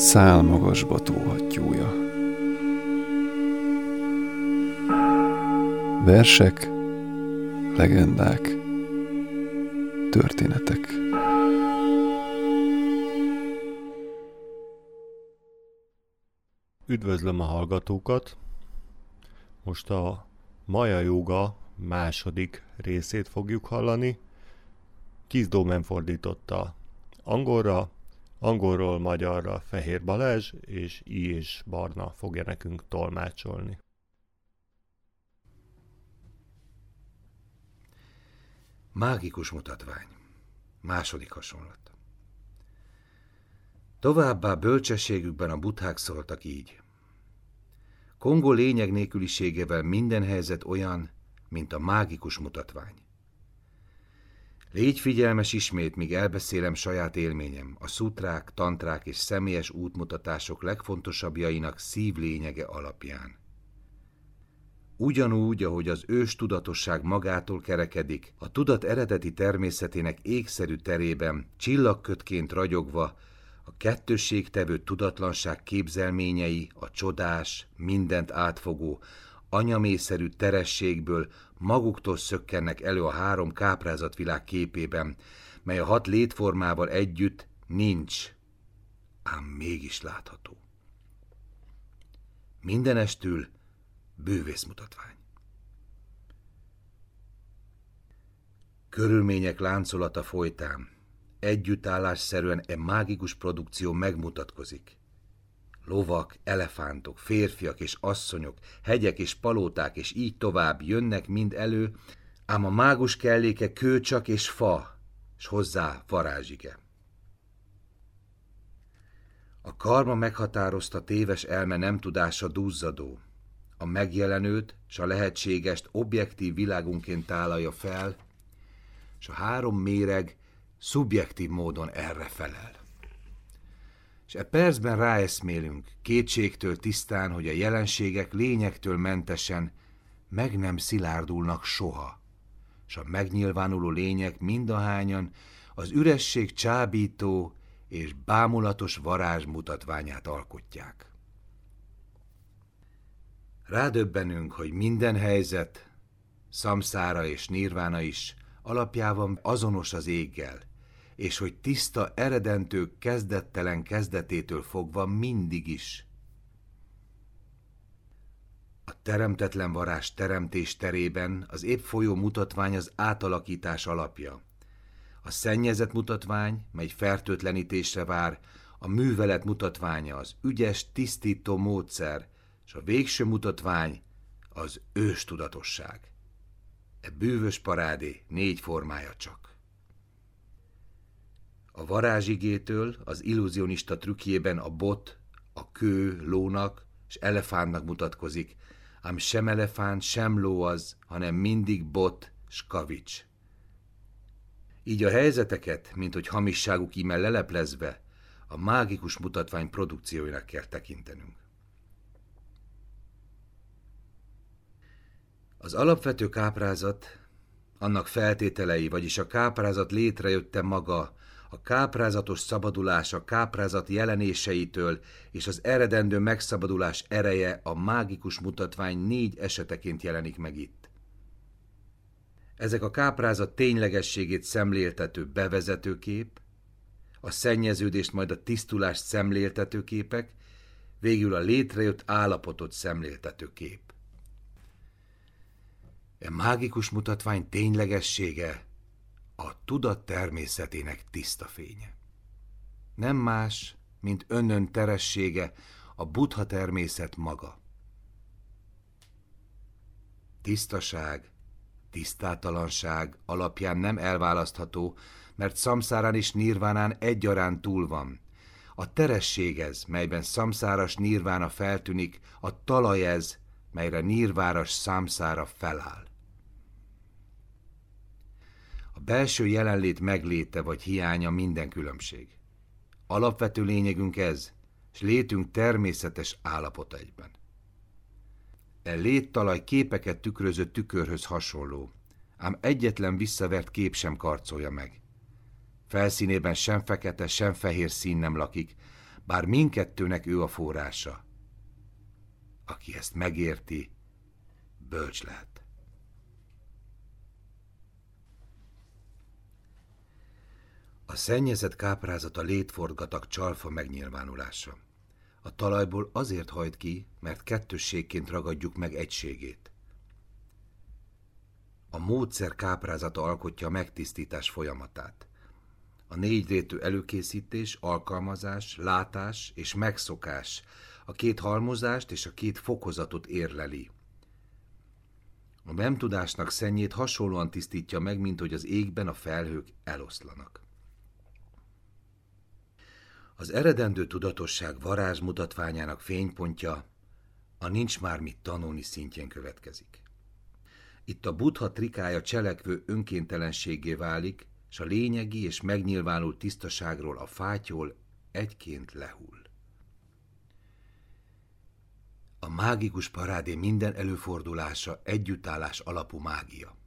szál magasba tóhattyúja. Versek, legendák, történetek. Üdvözlöm a hallgatókat! Most a Maja Joga második részét fogjuk hallani. Kis Dómen fordította angolra, angolról magyarra Fehér Balázs, és I és Barna fogja nekünk tolmácsolni. Mágikus mutatvány. Második hasonlat. Továbbá bölcsességükben a buthák szóltak így. Kongó lényeg nélküliségevel minden helyzet olyan, mint a mágikus mutatvány. Légy figyelmes ismét, míg elbeszélem saját élményem, a szutrák, tantrák és személyes útmutatások legfontosabbjainak szívlényege alapján. Ugyanúgy, ahogy az ős tudatosság magától kerekedik, a tudat eredeti természetének ékszerű terében, csillagkötként ragyogva, a kettősségtevő tudatlanság képzelményei, a csodás, mindent átfogó, anyamészerű terességből maguktól szökkennek elő a három káprázatvilág képében, mely a hat létformával együtt nincs, ám mégis látható. Mindenestül bővészmutatvány. Körülmények láncolata folytán, együttállásszerűen e mágikus produkció megmutatkozik. Lovak, elefántok, férfiak és asszonyok, hegyek és palóták, és így tovább jönnek mind elő, ám a mágus kelléke kőcsak és fa, és hozzá varázsige. A karma meghatározta téves elme nem tudása duzzadó. A megjelenőt s a lehetségest objektív világunként tálalja fel, és a három méreg szubjektív módon erre felel. És e percben ráeszmélünk, kétségtől tisztán, hogy a jelenségek lényektől mentesen meg nem szilárdulnak soha, és a megnyilvánuló lények mindahányan az üresség csábító és bámulatos varázs mutatványát alkotják. Rádöbbenünk, hogy minden helyzet, szamszára és nirvána is alapjában azonos az éggel, és hogy tiszta eredentő kezdettelen kezdetétől fogva mindig is. A teremtetlen varázs teremtés terében az épp folyó mutatvány az átalakítás alapja. A szennyezett mutatvány, mely fertőtlenítésre vár, a művelet mutatványa, az ügyes, tisztító módszer, és a végső mutatvány az ős tudatosság. E bűvös parádé négy formája csak. A varázsigétől az illúzionista trükkjében a bot, a kő lónak és elefántnak mutatkozik, ám sem elefánt, sem ló az, hanem mindig bot, skavics. Így a helyzeteket, mint hogy hamisságuk íme leleplezve, a mágikus mutatvány produkcióinak kell tekintenünk. Az alapvető káprázat, annak feltételei, vagyis a káprázat létrejötte maga, a káprázatos szabadulás a káprázat jelenéseitől és az eredendő megszabadulás ereje a mágikus mutatvány négy eseteként jelenik meg itt. Ezek a káprázat ténylegességét szemléltető bevezetőkép, a szennyeződést majd a tisztulást szemléltető képek, végül a létrejött állapotot szemléltető kép. E mágikus mutatvány ténylegessége a tudat természetének tiszta fénye. Nem más, mint önön teressége, a buddha természet maga. Tisztaság, tisztátalanság alapján nem elválasztható, mert szamszárán és nirvánán egyaránt túl van. A teresség ez, melyben szamszáras nirvána feltűnik, a talaj ez, melyre nirváras számszára feláll. A belső jelenlét megléte vagy hiánya minden különbség. Alapvető lényegünk ez, és létünk természetes állapota egyben. E léttalaj képeket tükröző tükörhöz hasonló, ám egyetlen visszavert kép sem karcolja meg. Felszínében sem fekete, sem fehér szín nem lakik, bár mindkettőnek ő a forrása. Aki ezt megérti, bölcs lehet. A szennyezett káprázat a létforgatak csalfa megnyilvánulása. A talajból azért hajt ki, mert kettősségként ragadjuk meg egységét. A módszer káprázata alkotja a megtisztítás folyamatát. A négy rétű előkészítés, alkalmazás, látás és megszokás a két halmozást és a két fokozatot érleli. A nem tudásnak szennyét hasonlóan tisztítja meg, mint hogy az égben a felhők eloszlanak. Az eredendő tudatosság varázsmutatványának fénypontja a nincs már mit tanulni szintjén következik. Itt a buddha trikája cselekvő önkéntelenségé válik, és a lényegi és megnyilvánult tisztaságról a fátyol egyként lehull. A mágikus parádé minden előfordulása együttállás alapú mágia.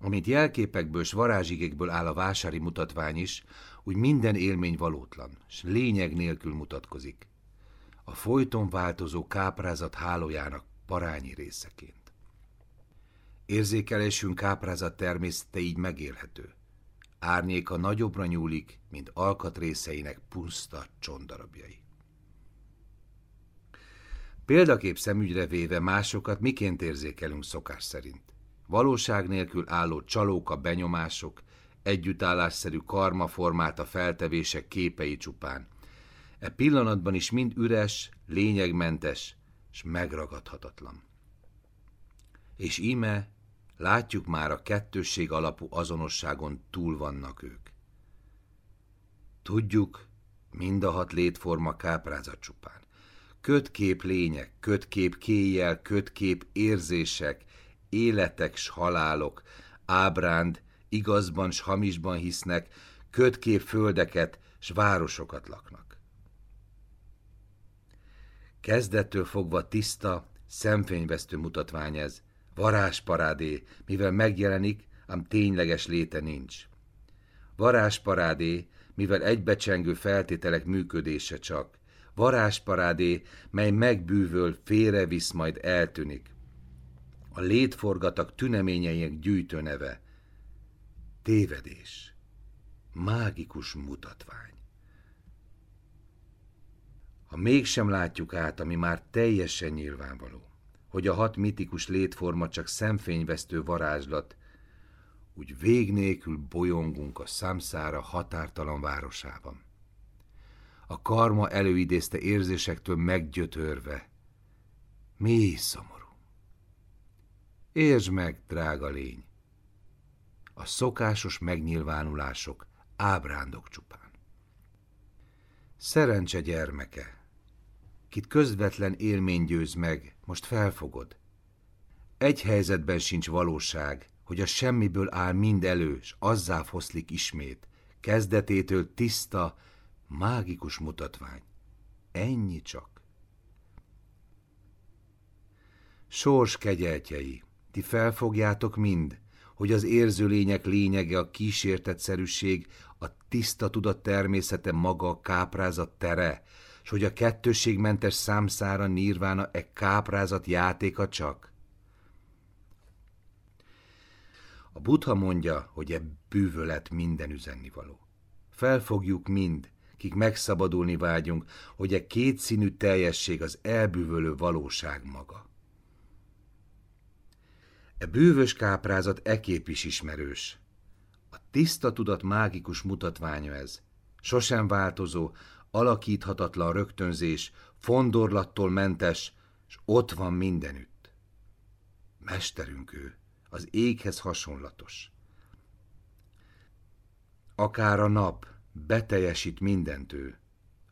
Amint jelképekből s varázsigékből áll a vásári mutatvány is, úgy minden élmény valótlan, s lényeg nélkül mutatkozik. A folyton változó káprázat hálójának parányi részeként. Érzékelésünk káprázat természete így megélhető. Árnyéka nagyobbra nyúlik, mint alkatrészeinek puszta csondarabjai. Példakép szemügyre véve másokat miként érzékelünk szokás szerint. Valóság nélkül álló csalóka benyomások, együttállásszerű karmaformát a feltevések képei csupán. E pillanatban is mind üres, lényegmentes, és megragadhatatlan. És íme látjuk már a kettősség alapú azonosságon túl vannak ők. Tudjuk, mind a hat létforma káprázat csupán. Kötkép lények, kötkép kéjjel, kötkép érzések, életek s halálok, ábránd, igazban s hamisban hisznek, kötkép földeket s városokat laknak. Kezdettől fogva tiszta, szemfényvesztő mutatvány ez, varázsparádé, mivel megjelenik, ám tényleges léte nincs. Varázsparádé, mivel egybecsengő feltételek működése csak. Varázsparádé, mely megbűvöl, félrevisz, majd eltűnik. A létforgatak tüneményeinek gyűjtőneve. Tévedés. Mágikus mutatvány. Ha mégsem látjuk át, ami már teljesen nyilvánvaló, hogy a hat mitikus létforma csak szemfényvesztő varázslat, úgy vég nélkül bolyongunk a számszára határtalan városában. A karma előidézte érzésektől meggyötörve. Mély szomorú. Értsd meg, drága lény! A szokásos megnyilvánulások ábrándok csupán. Szerencse gyermeke, kit közvetlen élmény győz meg, most felfogod. Egy helyzetben sincs valóság, hogy a semmiből áll mind elő, s azzá foszlik ismét, kezdetétől tiszta, mágikus mutatvány. Ennyi csak. Sors kegyeltjei, ti felfogjátok mind, hogy az érző lények lényege a kísértetszerűség, a tiszta tudat természete maga a káprázat tere, s hogy a kettősségmentes számszára nirvána e káprázat játéka csak? A buddha mondja, hogy e bűvölet minden üzennivaló. Felfogjuk mind, kik megszabadulni vágyunk, hogy e kétszínű teljesség az elbűvölő valóság maga. E bűvös káprázat ekép is ismerős. A tiszta tudat mágikus mutatványa ez. Sosem változó, alakíthatatlan rögtönzés, fondorlattól mentes, és ott van mindenütt. Mesterünk ő, az éghez hasonlatos. Akár a nap beteljesít mindent ő,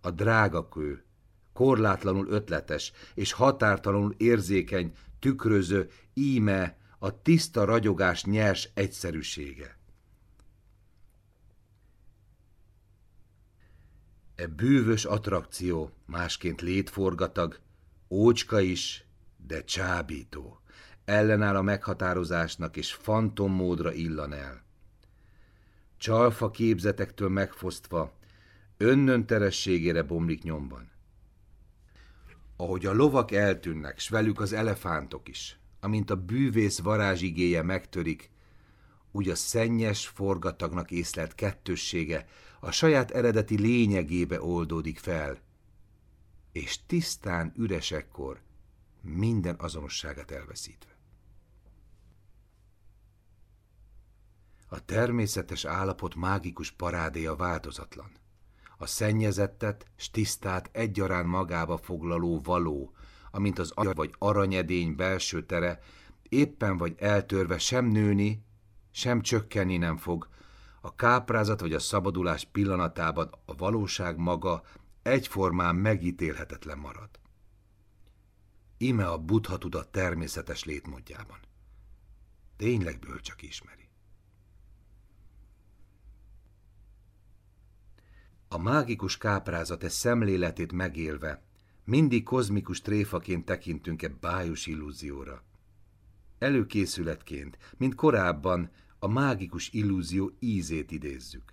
a drága kő, korlátlanul ötletes és határtalanul érzékeny, tükröző, íme a tiszta ragyogás nyers egyszerűsége. E bűvös attrakció másként létforgatag, ócska is, de csábító. Ellenáll a meghatározásnak, és fantommódra illan el. Csalfa képzetektől megfosztva, önnön terességére bomlik nyomban. ahogy a lovak eltűnnek, s velük az elefántok is, amint a bűvész varázsigéje megtörik, úgy a szennyes forgatagnak észlelt kettőssége a saját eredeti lényegébe oldódik fel, és tisztán üresekkor minden azonosságát elveszítve. A természetes állapot mágikus parádéja változatlan. A szennyezettet s tisztát egyaránt magába foglaló való, amint az agy vagy aranyedény belső tere, éppen vagy eltörve sem nőni, sem csökkenni nem fog, a káprázat vagy a szabadulás pillanatában a valóság maga egyformán megítélhetetlen marad. Ime a buddha tudat természetes létmódjában. Tényleg bölcsök ismeri. A mágikus káprázat e szemléletét megélve, mindig kozmikus tréfaként tekintünk-e bájos illúzióra. Előkészületként, mint korábban, a mágikus illúzió ízét idézzük.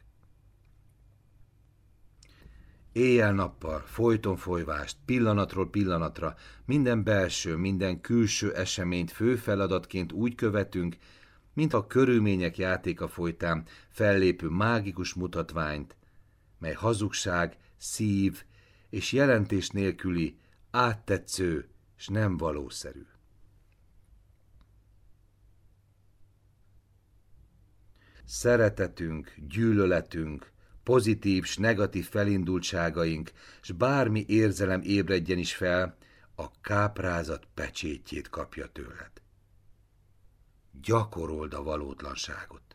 Éjjel-nappal, folyton folyvást, pillanatról pillanatra, minden belső, minden külső eseményt fő feladatként úgy követünk, mint a körülmények játéka folytán fellépő mágikus mutatványt, mely hazugság, szív és jelentés nélküli, áttetsző és nem valószerű. Szeretetünk, gyűlöletünk, pozitív s negatív felindultságaink, s bármi érzelem ébredjen is fel, a káprázat pecsétjét kapja tőled. Gyakorold a valótlanságot.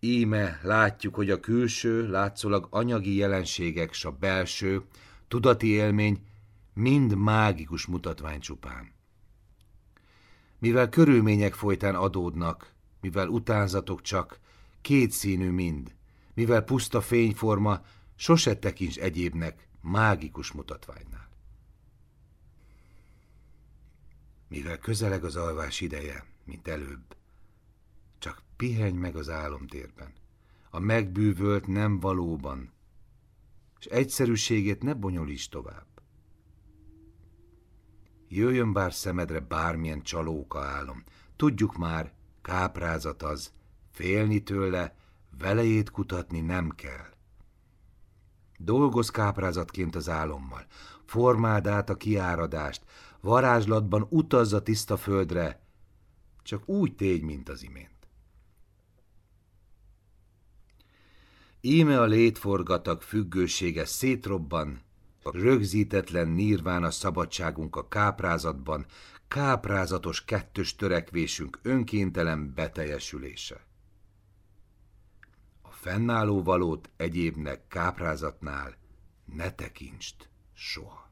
Íme látjuk, hogy a külső, látszólag anyagi jelenségek s a belső, tudati élmény mind mágikus mutatvány csupán. Mivel körülmények folytán adódnak, mivel utánzatok csak, kétszínű mind, mivel puszta fényforma, sose tekints egyébnek mágikus mutatványnál. Mivel közeleg az alvás ideje, mint előbb, pihenj meg az álomtérben, a megbűvölt nem valóban, és egyszerűségét ne bonyolíts tovább. Jöjjön bár szemedre bármilyen csalóka álom, tudjuk már, káprázat az, félni tőle, velejét kutatni nem kell. Dolgoz káprázatként az álommal, formáld át a kiáradást, varázslatban utazz a tiszta földre, csak úgy tégy, mint az imént. Íme a létforgatag függősége szétrobban, a rögzítetlen nírván a szabadságunk a káprázatban, káprázatos kettős törekvésünk önkéntelen beteljesülése. A fennálló valót egyébnek káprázatnál ne tekintsd soha.